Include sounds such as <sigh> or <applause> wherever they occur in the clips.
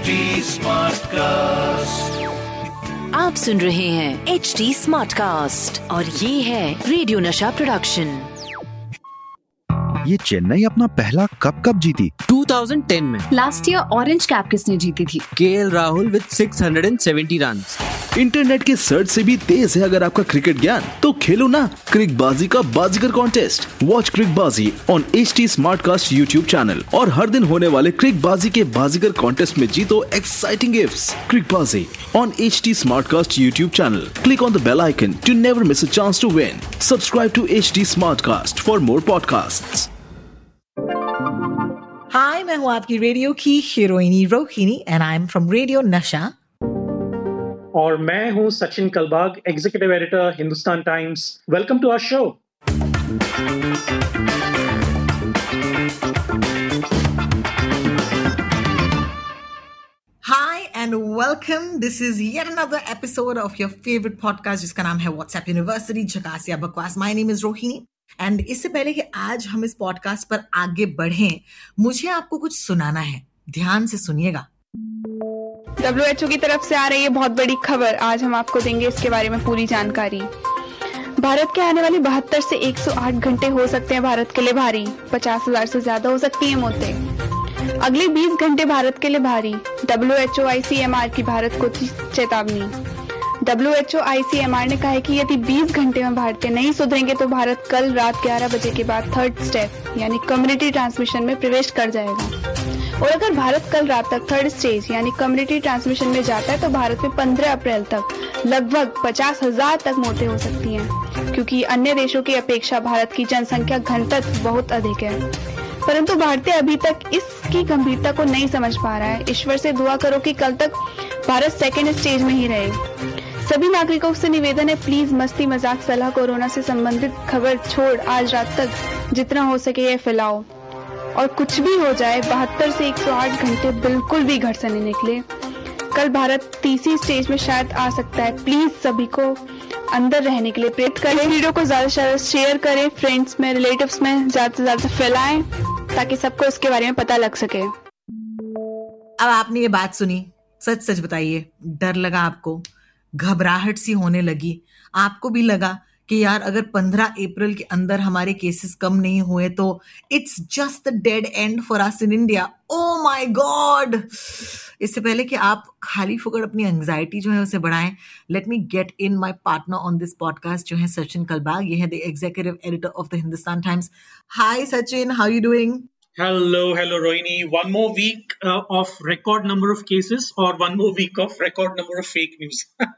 HD cast आप सुन रहे हैं एच डी स्मार्ट कास्ट और ये है रेडियो नशा प्रोडक्शन ये चेन्नई अपना पहला कप कब जीती। 2010 में। लास्ट ईयर ऑरेंज कैप किसने जीती थी? K Rahul with 670 run internet के सर्च से भी तेज है अगर आपका क्रिकेट ज्ञान। तो खेलो ना क्रिक बाजी का बाजीगर contest watch Crick Baazi on H T smart cast YouTube channel और हर दिन होने वाले क्रिक बाजी के बाजीगर कॉन्टेस्ट में जीतो exciting gifts Crick Baazi on H T smart cast YouTube channel click on the bell icon to never miss a chance to win subscribe to H T smart cast for more podcast hi मैं हूँ आपकी radio की हीरोइनी Rohini and I am from radio Nasha और मैं हूँ Sachin Kalbag executive editor Hindustan Times welcome to our show hi and welcome this is yet another episode of your favourite podcast जिसका नाम है व्हाट्सएप यूनिवर्सिटी झकासिया बकवास। My name is Rohini and इससे पहले कि आज हम इस पॉडकास्ट पर आगे बढ़ें, मुझे आपको कुछ सुनाना है। ध्यान से सुनिएगा। डब्ल्यू एच ओ की तरफ़ से आ रही है बहुत बड़ी खबर। आज हम आपको देंगे इसके बारे में पूरी जानकारी। भारत के आने वाले बहत्तर से 108 घंटे हो सकते हैं भारत के लिए भारी। पचास हज़ार से ज़्यादा हो सकती है मौतें। अगले 20 घंटे भारत के लिए भारी। W H O I C M R की भारत को चेतावनी। W H O I C M R ने कहा है कि यदि 20 घंटे में भारतीय नहीं सुधरेंगे तो भारत कल रात 11 बजे के बाद थर्ड स्टेप यानी कम्युनिटी ट्रांसमिशन में प्रवेश कर जाएगा। और अगर भारत कल रात तक थर्ड स्टेज यानी कम्युनिटी ट्रांसमिशन में जाता है तो भारत में 15 अप्रैल तक लगभग पचास हज़ार तक मौतें हो सकती हैं, क्योंकि अन्य देशों की अपेक्षा भारत की जनसंख्या घनत्व बहुत अधिक है। परंतु भारतीय अभी तक इसकी गंभीरता को नहीं समझ पा रहा है। ईश्वर से दुआ करो कि कल तक भारत सेकेंड स्टेज में ही रहे। सभी नागरिकों से निवेदन है प्लीज़ मस्ती मज़ाक सलाह कोरोना से संबंधित खबर छोड़ आज रात तक जितना हो सके ये फैलाओ। और कुछ भी हो जाए, बहत्तर से 108 घंटे बिल्कुल भी घर से नहीं निकले। कल भारत तीसरी स्टेज में शायद आ सकता है। प्लीज़ सभी को अंदर रहने के लिए प्रेरित करें। वीडियो को ज़्यादा से ज़्यादा शेयर करें। फ्रेंड्स में रिलेटिव्स में ज़्यादा से ज़्यादा फैलाएँ, ताकि सबको इसके बारे में पता लग सके। अब आपने ये बात सुनी। सच सच बताइए, डर लगा आपको? घबराहट सी होने लगी। आपको भी लगा कि यार, अगर 15 अप्रैल के अंदर हमारे केसेस कम नहीं हुए तो it's just the dead end for us in India oh my god इससे पहले कि आप खाली फुकड़ अपनी एंग्जाइटी जो है उसे बढ़ाएँ let me get in my partner on this podcast जो है सचिन कलबाग। ये है the executive editor of the Hindustan Times hi Sachin how you doing Hello, hello, Rohini. One more week uh, of record number of cases, or one more week of record number of fake news. <laughs>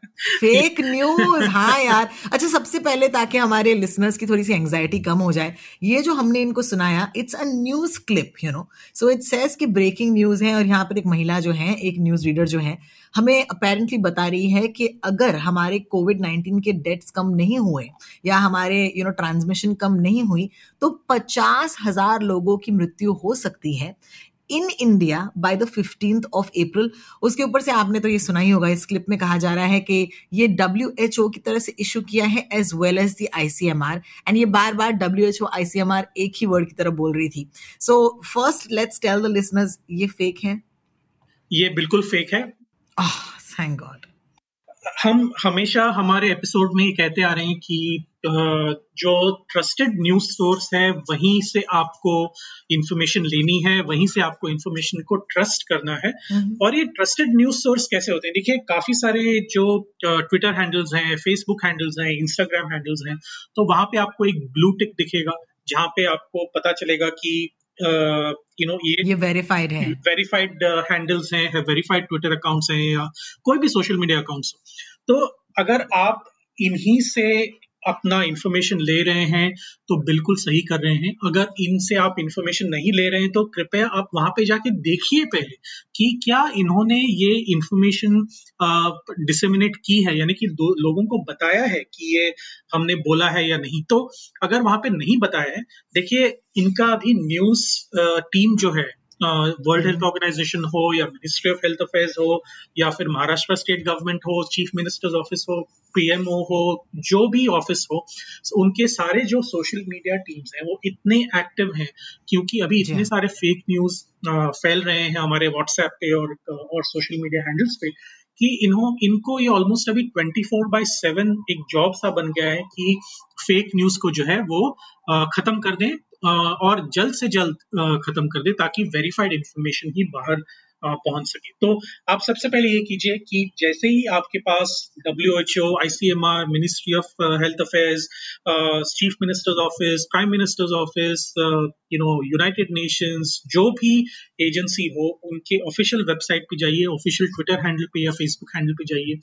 Fake news हाँ यार अच्छा सबसे पहले ताकि हमारे listeners की थोड़ी सी anxiety कम हो जाए ये जो हमने इनको सुनाया it's a news clip you know so it says कि ब्रेकिंग न्यूज़ है और यहाँ पर एक महिला जो है एक न्यूज़ रीडर जो है हमें अपेरेंटली बता रही है कि अगर हमारे कोविड नाइन्टीन के डेथ्स कम नहीं हुए या हमारे यू नो ट्रांसमिशन कम नहीं हुई तो पचास हज़ार लोगों की मृत्यु हो सकती है in India by the fifteenth of April उसके ऊपर से आपने तो ये सुना ही होगा, इस क्लिप में कहा जा रहा है कि ये डब्ल्यू एच ओ की तरफ़ से इशू किया है as well as the ICMR and ये बार बार डब्ल्यू एच ओ आईसीएमआर एक ही वर्ड की तरफ़ बोल रही थी. So first let's tell the listeners ये फेक है? ये बिल्कुल फेक है। थैंक गॉड हम हमेशा हमारे एपिसोड में ये कहते आ रहे हैं कि जो ट्रस्टेड न्यूज़ सोर्स है वहीं से आपको इंफॉर्मेशन लेनी है वहीं से आपको इंफॉर्मेशन को ट्रस्ट करना है। और ये ट्रस्टेड न्यूज़ सोर्स कैसे होते हैं? देखिए काफ़ी सारे जो ट्विटर हैंडल्स हैं फेसबुक हैंडल्स हैं इंस्टाग्राम हैंडल्स हैं तो वहाँ पे आपको एक ब्लू टिक दिखेगा जहाँ पे आपको पता चलेगा कि यू नो ये ये वेरीफाइड है। वेरीफाइड हैंडल्स हैं वेरीफाइड ट्विटर अकाउंट्स हैं या कोई भी सोशल मीडिया अकाउंट्स तो अगर आप इन्हीं से अपना इंफॉर्मेशन ले रहे हैं तो बिल्कुल सही कर रहे हैं। अगर इनसे आप इंफॉर्मेशन नहीं ले रहे हैं तो कृपया आप वहाँ पे जाके देखिए पहले कि क्या इन्होंने ये इंफॉर्मेशन डिसेमिनेट की है। यानी कि दो लोगों को बताया है कि ये हमने बोला है या नहीं। तो अगर वहाँ पे नहीं बताया है, देखिए इनका अभी न्यूज़ टीम जो है वर्ल्ड हेल्थ ऑर्गेनाइजेशन हो या मिनिस्ट्री ऑफ़ हेल्थ अफेयर्स हो या फिर महाराष्ट्र स्टेट गवर्नमेंट हो चीफ मिनिस्टर्स ऑफ़िस हो पीएमओ हो जो भी ऑफ़िस हो उनके सारे जो सोशल मीडिया टीम्स हैं वो इतने एक्टिव हैं क्योंकि अभी इतने सारे फेक न्यूज़ फैल रहे हैं हमारे व्हाट्सएप पे और और सोशल मीडिया हैंडल्स पे कि इन्हों इनको ये ऑलमोस्ट अभी 24 फोर बाई सेवन एक जॉब सा बन गया है कि फेक न्यूज़ को जो है वो खत्म कर दें और जल्द से जल्द खत्म कर दे ताकि वेरीफाइड इंफॉर्मेशन ही बाहर पहुँच सके। तो आप सबसे पहले ये कीजिए कि जैसे ही आपके पास W H O I C M R ministry of health affairs chief ministers office prime ministers office you know United Nations जो भी एजेंसी हो, उनके ऑफिशियल वेबसाइट पे जाइए ऑफिशियल ट्विटर हैंडल पे या फेसबुक हैंडल पे जाइए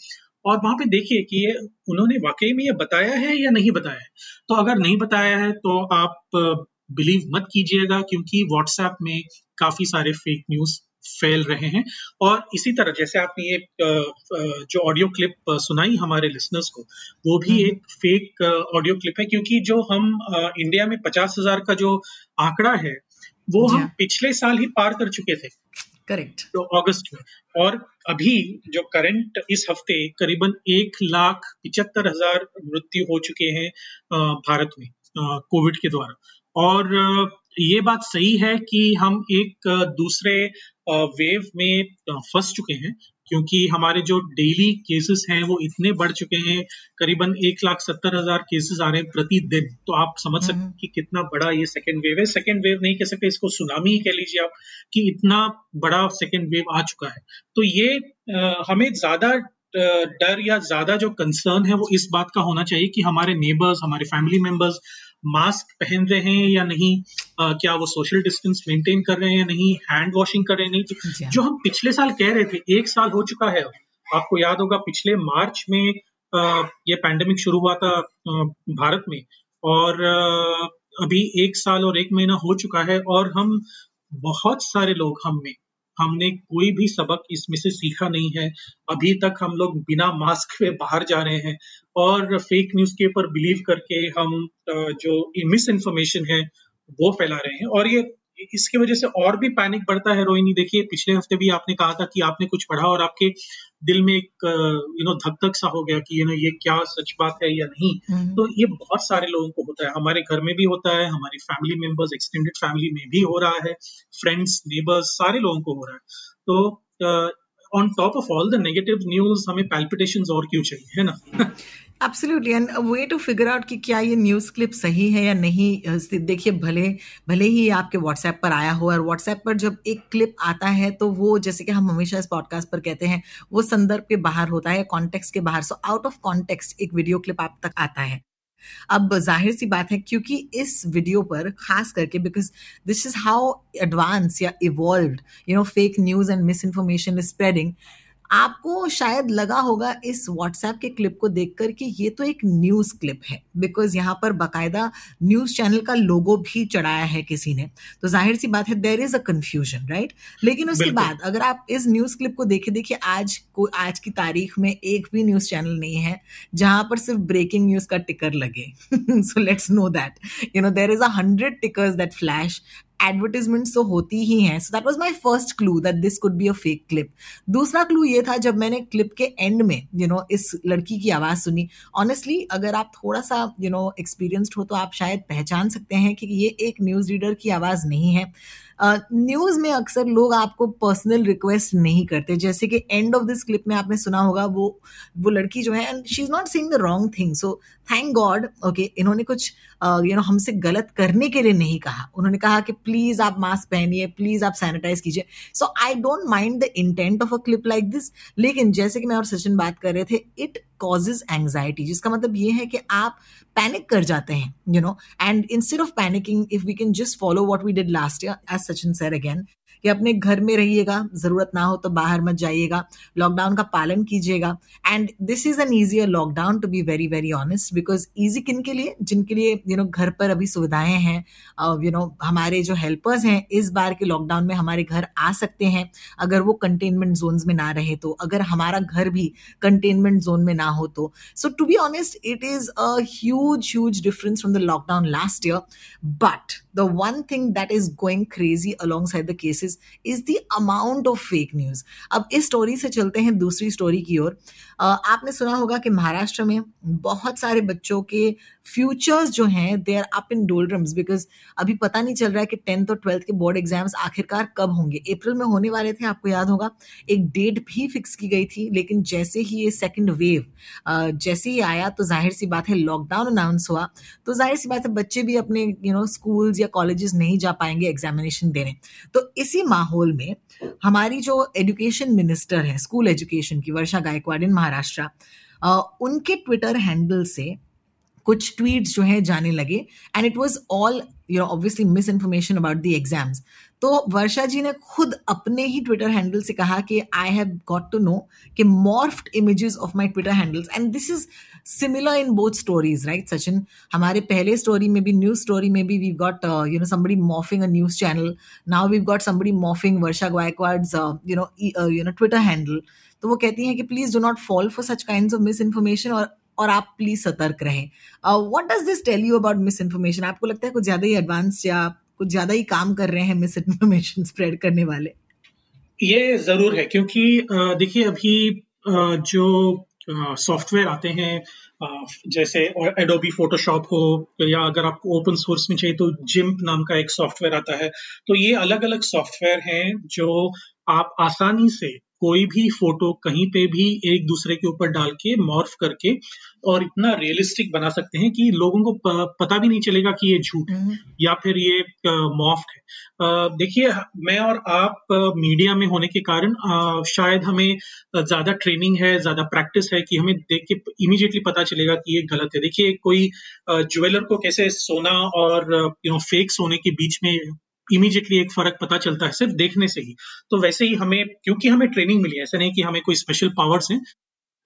और वहाँ पे देखिए कि ये, उन्होंने वाकई में ये बताया है या नहीं बताया है। तो अगर नहीं बताया है तो आप बिलीव मत कीजिएगा क्योंकि व्हाट्सएप में काफ़ी सारे फेक न्यूज़ फैल रहे हैं। और इसी तरह जैसे आपने ये जो ऑडियो क्लिप सुनाई हमारे लिसनर्स को वो भी हम्म। एक फेक ऑडियो क्लिप है क्योंकि जो हम इंडिया में पचास हज़ार का जो आंकड़ा है वो हम हाँ। पिछले साल ही पार कर चुके थे। करेक्ट तो अगस्त में। और अभी जो करंट इस हफ़्ते करीबन एक लाख पिचहत्तर हज़ार मृत्यु हो चुके हैं भारत में कोविड के द्वारा। और ये बात सही है कि हम एक दूसरे वेव में फंस चुके हैं क्योंकि हमारे जो डेली केसेस हैं वो इतने बढ़ चुके हैं करीबन एक लाख सत्तर हज़ार केसेस आ रहे हैं प्रतिदिन। तो आप समझ सकते हैं कि कितना बड़ा ये सेकेंड वेव है। सेकेंड वेव नहीं कह सकते इसको सुनामी ही कह लीजिए आप कि इतना बड़ा सेकेंड वेव आ चुका है। तो ये आ, हमें ज़्यादा डर या ज़्यादा जो कंसर्न है वो इस बात का होना चाहिए कि हमारे नेबर्स हमारे फैमिली मेंबर्स मास्क पहन रहे हैं या नहीं? आ, क्या वो सोशल डिस्टेंस मेंटेन कर रहे हैं या नहीं? हैंड वॉशिंग कर रहे हैं नहीं? जो। हम पिछले साल कह रहे थे एक साल हो चुका है। आपको याद होगा पिछले मार्च में आ, ये पैंडेमिक शुरू हुआ था आ, भारत में। और आ, अभी एक साल और एक महीना हो चुका है और हम बहुत सारे लोग हम में हमने कोई भी सबक इसमें से सीखा नहीं है। अभी तक हम लोग बिना मास्क के बाहर जा रहे हैं और फेक न्यूज़ के ऊपर बिलीव करके हम जो मिस इन्फॉर्मेशन है, वो फैला रहे हैं। और ये इसकी वजह से और भी पैनिक बढ़ता है रोहिणी। देखिए पिछले हफ़्ते भी आपने कहा था कि आपने कुछ पढ़ा और आपके दिल में एक यू नो धक धक सा हो गया कि यू नो ये क्या सच बात है या नहीं। हम्म। तो ये बहुत सारे लोगों को होता है। हमारे घर में भी होता है हमारी फैमिली मेंबर्स एक्सटेंडेड फैमिली में भी हो रहा है फ्रेंड्स नेबर्स सारे लोगों को हो रहा है। तो on top of all the negative news हमें पैल्पिटेशन और क्यों चाहिए है ना? <laughs> Absolutely and way to figure out कि क्या ये न्यूज़ क्लिप सही है या नहीं देखिए भले भले ही आपके व्हाट्सएप पर आया हो और व्हाट्सएप पर जब एक क्लिप आता है तो वो जैसे कि हम हमेशा इस पॉडकास्ट पर कहते हैं, वो संदर्भ के बाहर होता है कॉन्टेक्स्ट के बाहर। सो आउट ऑफ़ कॉन्टेक्स्ट एक वीडियो क्लिप आप तक आता है। अब ज़ाहिर सी बात है क्योंकि इस वीडियो पर खास करके because this is how advance या evolve you know fake news and misinformation is spreading आपको शायद लगा होगा इस व्हाट्सएप के क्लिप को देखकर कि ये तो एक न्यूज़ क्लिप है बिकॉज़ यहाँ पर बाकायदा न्यूज़ चैनल का लोगो भी चढ़ाया है किसी ने। तो ज़ाहिर सी बात है there is a confusion right लेकिन उसके बाद अगर आप इस न्यूज़ क्लिप को देखे देखिए आज को आज की तारीख में एक भी न्यूज़ चैनल नहीं है जहाँ पर सिर्फ़ ब्रेकिंग न्यूज़ का टिकर लगे। So let's know that you know there is a hundred tickers that flash advertisements तो होती ही हैं। So that was my first clue that this could be a fake clip दूसरा क्लू ये था जब मैंने क्लिप के एंड में यू you नो know, इस लड़की की आवाज़ सुनी। ऑनेस्टली अगर आप थोड़ा सा यू नो एक्सपीरियंस्ड हो तो आप शायद पहचान सकते हैं कि ये एक न्यूज़ रीडर की आवाज़ नहीं है। न्यूज़ में अक्सर लोग आपको पर्सनल रिक्वेस्ट नहीं करते। जैसे कि एंड ऑफ़ दिस क्लिप में आपने सुना होगा, वो वो लड़की जो है and she is not seeing the wrong thing so thank god okay इन्होंने कुछ यू नो हमसे गलत करने के लिए नहीं कहा। उन्होंने कहा कि प्लीज़ आप मास्क पहनिए प्लीज़ आप सैनिटाइज कीजिए। So I don't mind the intent of a clip like this लेकिन जैसे कि मैं और सचिन बात कर रहे थे इट कॉजेज एंगजाइटी जिसका मतलब ये है कि आप पैनिक कर जाते हैं you know and instead of panicking if we can just follow what we did last year as Sachin sir again कि अपने घर में रहिएगा, ज़रूरत ना हो तो बाहर मत जाइएगा लॉकडाउन का पालन कीजिएगा। And this is an easier lockdown to be very very honest because easy किन के लिए? जिनके लिए यू नो घर पर अभी सुविधाएँ हैं यू नो हमारे जो हेल्पर्स हैं, इस बार के लॉकडाउन में हमारे घर आ सकते हैं, अगर वो कंटेनमेंट जोन में ना रहे तो अगर हमारा घर भी कंटेनमेंट जोन में ना हो तो। So to be honest it is a huge huge difference from the lockdown last year but the one thing that is going crazy alongside the case is the amount of fake news अब इस story से चलते हैं दूसरी story की ओर। आपने सुना होगा कि महाराष्ट्र में बहुत सारे बच्चों के फ्यूचर्स जो हैं they are up in doldrums because अभी पता नहीं चल रहा है कि टेंथ और ट्वेल्थ के बोर्ड एग्ज़ाम्स आखिरकार कब होंगे। अप्रैल में होने वाले थे, आपको याद होगा। एक डेट भी फिक्स की गई थी, लेकिन जैसे ही ये सेकेंड वेव जैसे ही आया तो ज़ाहिर सी बात है लॉकडाउन अनाउंस हुआ। तो ज़ाहिर सी बात है, बच्चे भी अपने यू नो स्कूल्स या कॉलेजेस नहीं जा पाएँगे एग्जामिनेशन देने। तो इसी माहौल में हमारी जो एजुकेशन मिनिस्टर है स्कूल एजुकेशन की, वर्षा गायकवाड़, इन महाराष्ट्र। उनके ट्विटर हैंडल से कुछ ट्वीट्स जो है जाने लगे and it was all you know obviously misinformation about the exams तो वर्षा जी ने खुद अपने ही ट्विटर हैंडल से कहा कि I have got to know कि morphed images of my Twitter handles and this is similar in both stories right Sachin हमारे पहले स्टोरी में भी न्यूज़ स्टोरी में भी we got you know somebody morphing a news channel now we got somebody morphing Varsha Gaikwad's you know you know Twitter handle तो वो कहती हैं कि please do not fall for such kind of miss information और और आप please सतर्क रहें। What does this tell you about misinformation आपको लगता है कुछ ज़्यादा ही एडवांस या कुछ ज़्यादा ही काम कर रहे हैं मिस इन्फॉर्मेशन स्प्रेड करने वाले? ये ज़रूर है, क्योंकि देखिए अभी जो सॉफ्टवेयर आते हैं जैसे एडोबी फोटोशॉप हो, या अगर आपको ओपन सोर्स में चाहिए तो जिम्प नाम का एक सॉफ्टवेयर आता है तो ये अलग अलग सॉफ्टवेयर हैं जो आप आसानी से कोई भी फ़ोटो कहीं पे भी एक दूसरे के ऊपर डाल के मॉर्फ करके और इतना रियलिस्टिक बना सकते हैं कि लोगों को पता भी नहीं चलेगा कि ये झूठ है हम्म। या फिर ये मॉफ्ट है देखिए मैं और आप मीडिया में होने के कारण शायद हमें ज़्यादा ट्रेनिंग है ज़्यादा प्रैक्टिस है कि हमें देख के इमीडिएटली पता चलेगा कि ये गलत है देखिए कोई ज्वेलर को कैसे सोना और यू नो फेक सोने के बीच में इमीडिएटली एक फ़र्क पता चलता है सिर्फ़ देखने से ही। तो वैसे ही हमें क्योंकि हमें ट्रेनिंग मिली है ऐसा नहीं कि हमें कोई स्पेशल पावर्स हैं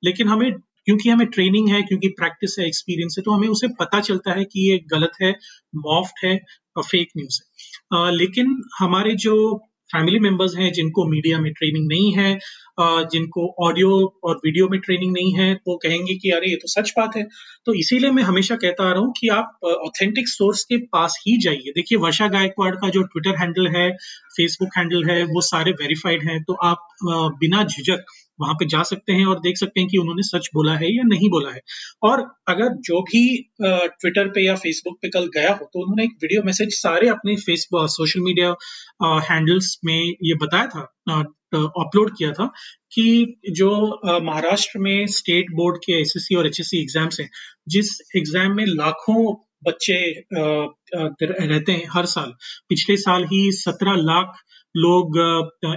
लेकिन हमें क्योंकि हमें ट्रेनिंग है क्योंकि प्रैक्टिस है एक्सपीरियंस है तो हमें उसे पता चलता है कि ये गलत है मॉफ्ट है और फेक न्यूज़ है। आ, लेकिन हमारे जो फैमिली मेंबर्स हैं जिनको मीडिया में ट्रेनिंग नहीं है जिनको ऑडियो और वीडियो में ट्रेनिंग नहीं है, वो कहेंगे कि अरे, ये तो सच बात है। तो इसीलिए मैं हमेशा कहता आ रहा हूँ कि आप ऑथेंटिक सोर्स के पास ही जाइए। देखिए, वर्षा गायकवाड़ का जो ट्विटर हैंडल है फेसबुक हैंडल है, वो सारे वेरीफाइड है। तो आप बिना झिझक वहाँ पे जा सकते हैं और देख सकते हैं कि उन्होंने सच बोला है या नहीं बोला है। और अगर जो भी ट्विटर पे या फेसबुक पे कल गया हो तो उन्होंने एक वीडियो मैसेज सारे अपने फेसबुक सोशल मीडिया हैंडल्स में ये बताया था अपलोड किया था कि जो महाराष्ट्र में स्टेट बोर्ड के एसएससी और एचएससी एग्ज़ाम्स हैं, जिस एग्ज़ाम में लाखों बच्चे रहते हैं हर साल। पिछले साल ही सत्रह लाख लोग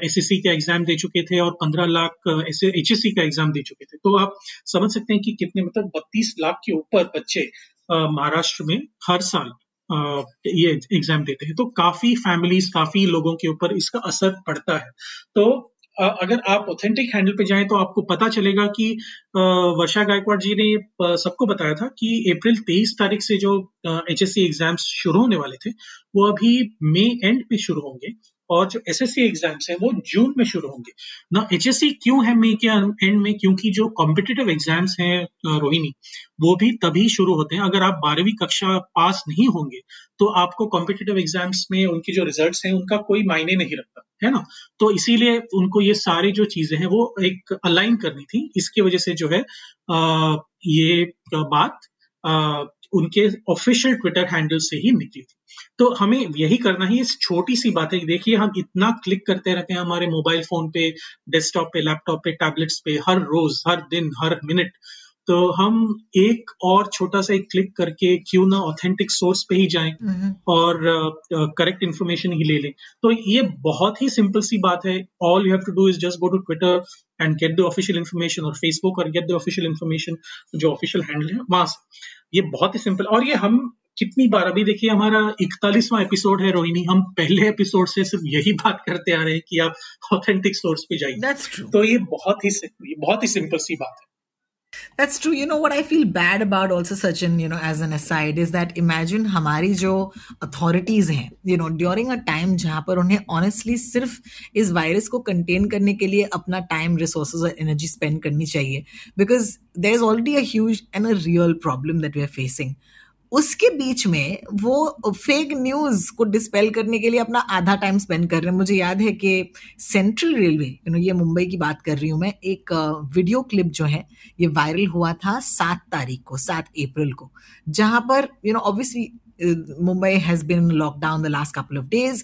एसएससी का एग्ज़ाम दे चुके थे और पंद्रह लाख एच एचएससी का एग्ज़ाम दे चुके थे। तो आप समझ सकते हैं कि कितने मतलब बत्तीस लाख के ऊपर बच्चे महाराष्ट्र में हर साल ये एग्ज़ाम देते हैं। तो काफ़ी फैमिलीज़ काफ़ी लोगों के ऊपर इसका असर पड़ता है। तो अगर आप ऑथेंटिक हैंडल पे जाएँ तो आपको पता चलेगा कि वर्षा गायकवाड़ जी ने सबको बताया था कि अप्रैल तेईस तारीख से जो एच एस एग्ज़ाम्स शुरू होने वाले थे, वो अभी मई एंड पे शुरू होंगे। और जो एस एस एग्ज़ाम्स हैं वो जून में शुरू होंगे। ना एच एस सी क्यों है मई के एंड में? क्योंकि जो कॉम्पिटेटिव एग्ज़ाम्स हैं रोहिणी वो भी तभी शुरू होते हैं। अगर आप बारहवीं कक्षा पास नहीं होंगे तो आपको कॉम्पिटेटिव एग्ज़ाम्स में उनकी जो रिजल्ट्स हैं उनका कोई मायने नहीं रखता है ना? तो इसीलिए उनको ये सारी जो चीज़ें हैं वो एक अलाइन करनी थी। इसकी वजह से जो है आ, ये बात उनके ऑफिशियल ट्विटर हैंडल से ही निकली थी। तो हमें यही करना ही इस छोटी सी बात। है देखिए हम इतना क्लिक करते रहते हैं हमारे मोबाइल फ़ोन पे डेस्कटॉप पे लैपटॉप पे टैबलेट्स पे हर रोज हर दिन हर मिनट तो हम एक और छोटा सा एक क्लिक करके क्यों ना ऑथेंटिक सोर्स पे ही जाएँ हम्म। और करेक्ट uh, इन्फॉर्मेशन ही ले लें। तो ये बहुत ही सिंपल सी बात है। All you have to do is just go to Twitter and get the official information और फेसबुक और गेट द ऑफिशियल इन्फॉर्मेशन जो ऑफिशियल हैंडल है वहाँ से। ये बहुत ही सिंपल और ये हम कितनी बार अभी देखिए हमारा इकतालीसवां एपिसोड है रोहिणी हम पहले एपिसोड से सिर्फ़ यही बात करते आ रहे हैं कि आप ऑथेंटिक सोर्स पे जाइए। तो ये बहुत ही बहुत ही सिंपल सी बात है। That's true. You know what I feel bad about also, Sachin, you know, as an aside, is that imagine हमारी जो authorities हैं, you know, during a time जहाँ पर उन्हें honestly सिर्फ इस वायरस को contain करने के लिए अपना time, resources और energy spend करनी चाहिए because there is already a huge and a real problem that we are facing. उसके बीच में वो फेक न्यूज़ को डिस्पेल करने के लिए अपना आधा टाइम स्पेंड कर रहे हैं। मुझे याद है कि सेंट्रल रेलवे यू नो ये मुंबई की बात कर रही हूँ मैं, एक वीडियो क्लिप जो है, ये वायरल हुआ था सात तारीख को, सात अप्रैल को, जहाँ पर you know obviously Mumbai has been lockdown the last couple of days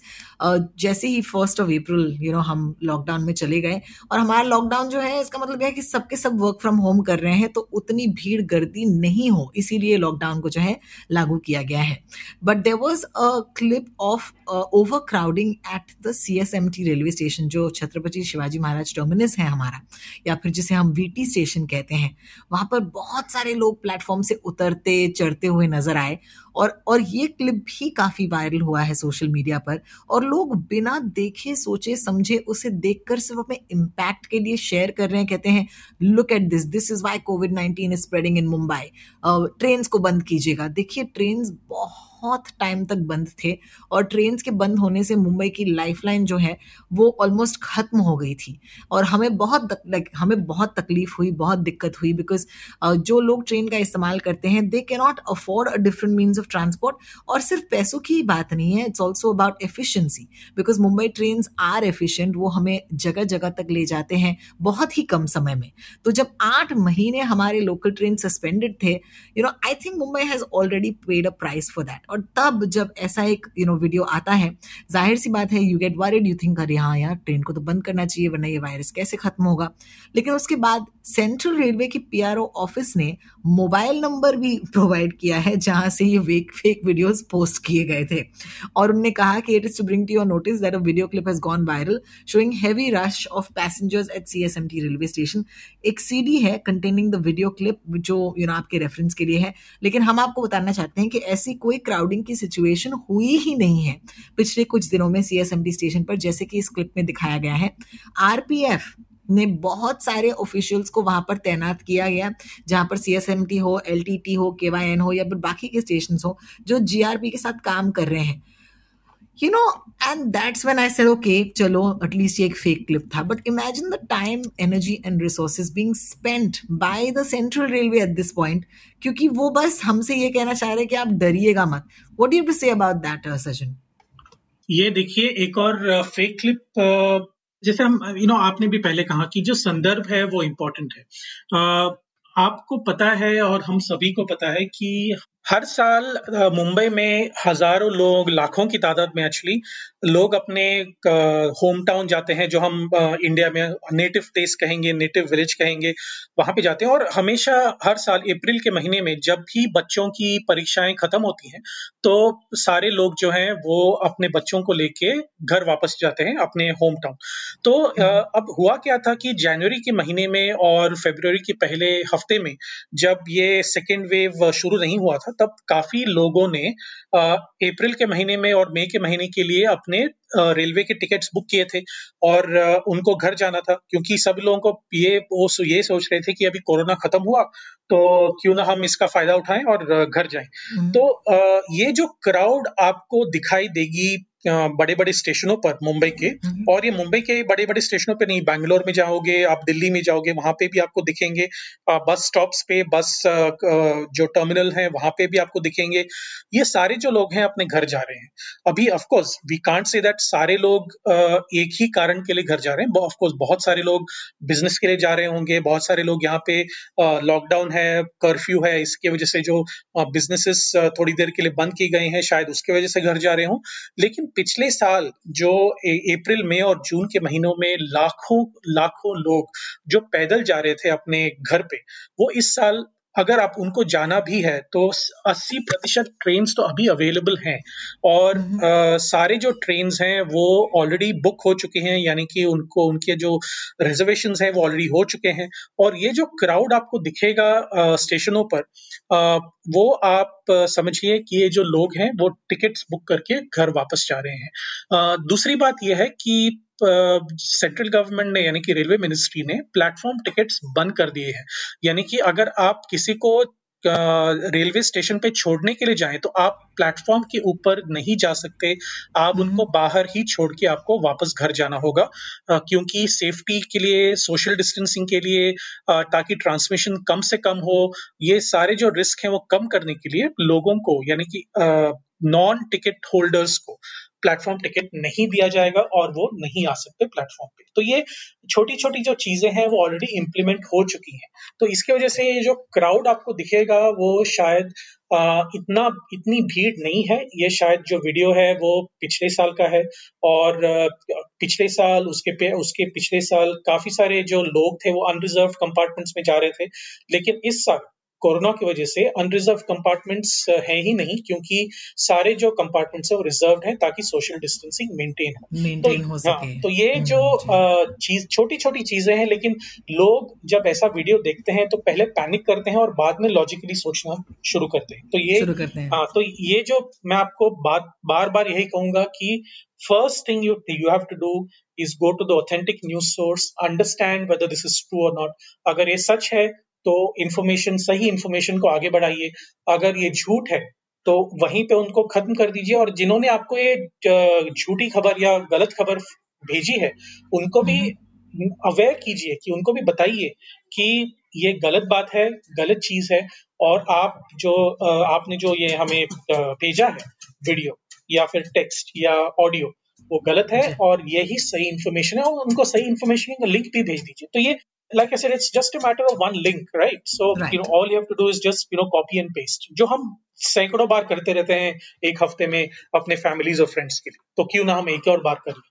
जैसे ही first of April you know हम लॉकडाउन में चले गए और हमारा लॉकडाउन जो है, इसका मतलब यह है कि सबके सब वर्क फ्रॉम होम कर रहे हैं तो उतनी भीड़ गर्दी नहीं हो, इसीलिए लॉकडाउन को जो है लागू किया गया है। But there was a clip of over crowding at the C S M T railway station जो छत्रपति शिवाजी महाराज टर्मिनस है हमारा, या फिर जिसे हम वी टी स्टेशन कहते हैं। वहाँ पर बहुत सारे लोग प्लेटफॉर्म से उतरते, चढ़ते हुए नज़र आए और और ये क्लिप भी काफ़ी वायरल हुआ है सोशल मीडिया पर और लोग बिना देखे, सोचे, समझे उसे देखकर सिर्फ़ अपने इम्पैक्ट के लिए शेयर कर रहे हैं, कहते हैं look at this this is why COVID nineteen is spreading in Mumbai train को बंद कीजिएगा। देखिए ट्रेन बहुत बहुत टाइम तक बंद थे और ट्रेन के बंद होने से मुंबई की लाइफलाइन जो है, वो ऑलमोस्ट खत्म हो गई थी। और हमें बहुत लाइक हमें बहुत तकलीफ़ हुई, बहुत दिक्कत हुई बिकॉज़ जो लोग ट्रेन का इस्तेमाल करते हैं they can not afford a different means of transport और सिर्फ़ पैसों की ही बात नहीं है it's also about efficiency because Mumbai train are efficient वो हमें जगह जगह तक ले जाते हैं बहुत ही कम समय में। तो जब आठ महीने हमारे लोकल ट्रेन सस्पेंडेड थे you know I think Mumbai has already paid a price for that और तब जब ऐसा एक यू नो वीडियो आता है, ज़ाहिर सी बात है you get worried you think अरे हाँ यार ट्रेन को तो बंद करना चाहिए, वरना ये वायरस कैसे खत्म होगा? लेकिन उसके बाद सेंट्रल रेलवे की पीआरओ ऑफ़िस ने मोबाइल नंबर भी प्रोवाइड किया है, जहाँ से ये वेक फेक वीडियोस पोस्ट किए गए थे। और उन्होंने कहा कि it is to bring to your notice that a video clip has gone viral showing heavy rush of passengers at CSMT railway station एक सीडी है कंटेनिंग द वीडियो क्लिप जो यू नो आपके रेफरेंस के लिए है। लेकिन हम आपको बताना चाहते हैं कि ऐसी कोई क्राउडिंग की सिचुएशन हुई ही नहीं है पिछले कुछ दिनों में सीएसएमटी स्टेशन पर, जैसे कि इस क्लिप में दिखाया गया है आरपीएफ ने बहुत सारे ऑफिशियल्स को वहाँ पर तैनात किया गया, जहाँ पर सीएसएमटी हो एलटीटी हो केवाईएन हो, या फिर बाकी के स्टेशन हो, जो जीआरपी के साथ काम कर रहे हैं। You know and that's when I said okay चलो एटलीस्ट ये एक फेक क्लिप था. But imagine the time energy and resources being spent by the central railway at this point क्योंकि वो बस हमसे ये कहना चाह रहे हैं कि आप डरिएगा मत। What you to say about that Sachin ये देखिए, एक और फेक क्लिप जैसे हम यू नो आपने भी पहले कहा कि जो संदर्भ है वो इम्पोर्टेंट है। आपको पता है और हम सभी को पता है कि हर साल मुंबई में हज़ारों लोग लाखों की तादाद में एक्चुअली लोग अपने होम टाउन जाते हैं जो हम इंडिया में नेटिव प्लेस कहेंगे नेटिव विलेज कहेंगे वहाँ पे जाते हैं। और हमेशा हर साल अप्रैल के महीने में जब भी बच्चों की परीक्षाएँ खत्म होती हैं तो सारे लोग जो हैं वो अपने बच्चों को लेके घर वापस जाते हैं अपने होम टाउन तो अब हुआ क्या था कि जनवरी के महीने में और फेबर के पहले हफ़्ते में जब ये सेकेंड वेव शुरू नहीं हुआ था तब काफ़ी लोगों ने अप्रैल के महीने में और मई के महीने के लिए अपने रेलवे के टिकट्स बुक किए थे और उनको घर जाना था क्योंकि सब लोगों को ये वो ये सोच रहे थे कि अभी कोरोना खत्म हुआ तो क्यों ना हम इसका फ़ायदा उठाएँ और घर जाएँ हम्म। तो ये जो क्राउड आपको दिखाई देगी बड़े बड़े स्टेशनों पर मुंबई के। हम्म। और ये मुंबई के बड़े बड़े स्टेशनों पे नहीं बैंगलोर में जाओगे आप दिल्ली में जाओगे वहाँ पे भी आपको दिखेंगे। बस स्टॉप्स पे बस जो टर्मिनल है वहाँ पे भी आपको दिखेंगे। ये सारे जो लोग हैं अपने घर जा रहे हैं। अभी of course we can't say that सारे लोग एक ही कारण के लिए घर जा रहे हैं। ऑफकोर्स बहुत सारे लोग बिज़नेस के लिए जा रहे होंगे बहुत सारे लोग यहाँ पे लॉकडाउन है कर्फ्यू है इसकी वजह से जो बिजनेसेस थोड़ी देर के लिए बंद की गए हैं शायद उसकी वजह से घर जा रहे हों। लेकिन पिछले साल जो अप्रैल, मई और जून के महीनों में लाखों लाखों लोग जो पैदल जा रहे थे अपने घर पे, वो इस साल अगर आप उनको जाना भी है तो 80 प्रतिशत ट्रेन तो अभी अवेलेबल हैं। और आ, सारे जो ट्रेन हैं वो ऑलरेडी बुक हो चुके हैं यानी कि उनको उनके जो रिजर्वेशन हैं वो ऑलरेडी हो चुके हैं। और ये जो क्राउड आपको दिखेगा आ, स्टेशनों पर आ, वो आप समझिए कि ये जो लोग हैं वो टिकट्स बुक करके घर वापस जा रहे हैं। दूसरी बात यह है कि सेंट्रल गवर्नमेंट ने यानी कि रेलवे मिनिस्ट्री ने प्लेटफॉर्म टिकट्स बंद कर दिए हैं। यानी कि अगर आप किसी को रेलवे स्टेशन पे छोड़ने के लिए जाएँ तो आप प्लेटफॉर्म के ऊपर नहीं जा सकते। आप उनको बाहर ही छोड़ के आपको वापस घर जाना होगा क्योंकि सेफ्टी के लिए सोशल डिस्टेंसिंग के लिए ताकि ट्रांसमिशन कम से कम हो ये सारे जो रिस्क हैं वो कम करने के लिए लोगों को यानी कि नॉन टिकट होल्डर्स को प्लेटफॉर्म टिकट नहीं दिया जाएगा और वो नहीं आ सकते प्लेटफॉर्म पे। तो ये छोटी छोटी जो चीज़ें हैं वो ऑलरेडी इम्प्लीमेंट हो चुकी हैं। तो इसकी वजह से ये जो क्राउड आपको दिखेगा वो शायद आ, इतना इतनी भीड़ नहीं है। ये शायद जो वीडियो है वो पिछले साल का है और पिछले साल उसके पे उसके पिछले साल काफ़ी सारे जो लोग थे वो अनरिजर्व कंपार्टमेंट्स में जा रहे थे। लेकिन इस साल कोरोना की वजह से अनरिजर्व कंपार्टमेंट्स हैं ही नहीं क्योंकि सारे जो कंपार्टमेंट्स है वो रिज़र्व हैं ताकि सोशल डिस्टेंसिंग मेंटेन हो। मेंटेन हो हाँ, सके। तो ये हम्म, जो चीज़ छोटी छोटी चीज़ें हैं लेकिन लोग जब ऐसा वीडियो देखते हैं तो पहले पैनिक करते हैं और बाद में लॉजिकली सोचना शुरू करते हैं। तो ये शुरू करते हैं। हाँ तो ये जो मैं आपको बात बार बार यही कहूँगा कि first thing you you have to do is go to the authentic news source understand whether this is true और नॉट अगर ये सच है तो इन्फॉर्मेशन सही इन्फॉर्मेशन को आगे बढ़ाइए अगर ये झूठ है तो वहीं पे उनको खत्म कर दीजिए और जिन्होंने आपको ये झूठी खबर या गलत खबर भेजी है उनको भी अवेयर कीजिए कि उनको भी बताइए कि ये गलत बात है गलत चीज़ है और आप जो आपने जो ये हमें भेजा है वीडियो या फिर टेक्स्ट या ऑडियो वो गलत है। और यही सही इन्फॉर्मेशन है और उनको सही इन्फॉर्मेशन का लिंक भी भेज दीजिए तो ये like I said, it's just a matter of one link, right? So, Right. you know, all you have to do is just, you know, copy and paste. जो हम सैकड़ों बार करते रहते हैं एक हफ़्ते में अपने फैमिलीज़ और फ्रेंड्स के लिए तो क्यों ना हम एक और बार कर लें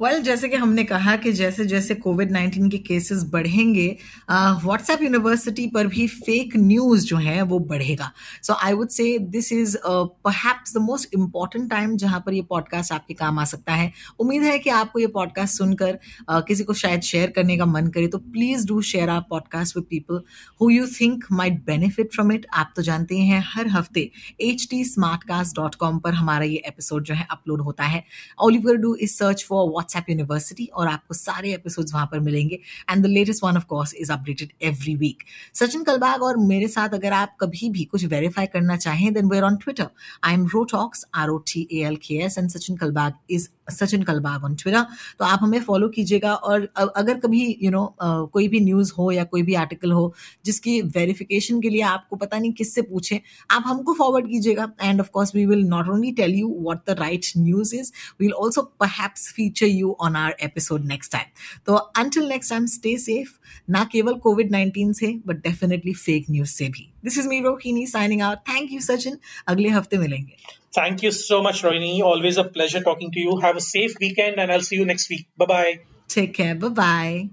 वेल well, जैसे कि हमने कहा कि जैसे जैसे कोविड 19 के केसेस बढ़ेंगे व्हाट्सएप uh, यूनिवर्सिटी पर भी फेक न्यूज़ जो है वो बढ़ेगा। So I would say this is the most important time जहाँ पर ये पॉडकास्ट आपके काम आ सकता है। उम्मीद है कि आपको ये पॉडकास्ट सुनकर uh, किसी को शायद शेयर करने का मन करे तो please do share our podcast with people who you think might benefit from it आप तो जानते हैं हर हफ़्ते एच टी पर हमारा ये एपिसोड जो है अपलोड होता है। All you do is search for WhatsApp university और आपको सारे एपिसोड्स वहाँ पर मिलेंगे। And the latest one of course is updated every week Sachin Kalbag और मेरे साथ अगर आप कभी भी कुछ वेरीफाई करना चाहें then where on Twitter I am Rotalks R O T A L K S and Sachin Kalbag is Sachin Kalbag on Twitter तो आप हमें फॉलो कीजिएगा और अगर कभी यू you नो know, कोई भी न्यूज़ हो या कोई भी आर्टिकल हो जिसकी वेरिफिकेशन के लिए आपको पता नहीं किससे पूछे आप हमको फॉरवर्ड कीजिएगा and of course we will not only tell you what the right news is we'll also perhaps feature you on our episode next time तो until next time stay safe ना केवल कोविड 19 से but definitely fake news से भी। This is me Rohini signing out thank you Sachin अगले हफ़्ते मिलेंगे. Thank you so much Rohini always a pleasure talking to you have a safe weekend and I will see you next week bye bye take care bye bye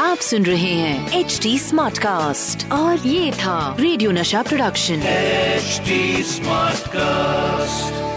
आप सुन रहे हैं H D smart cast और ये था radio नशा production H smart cast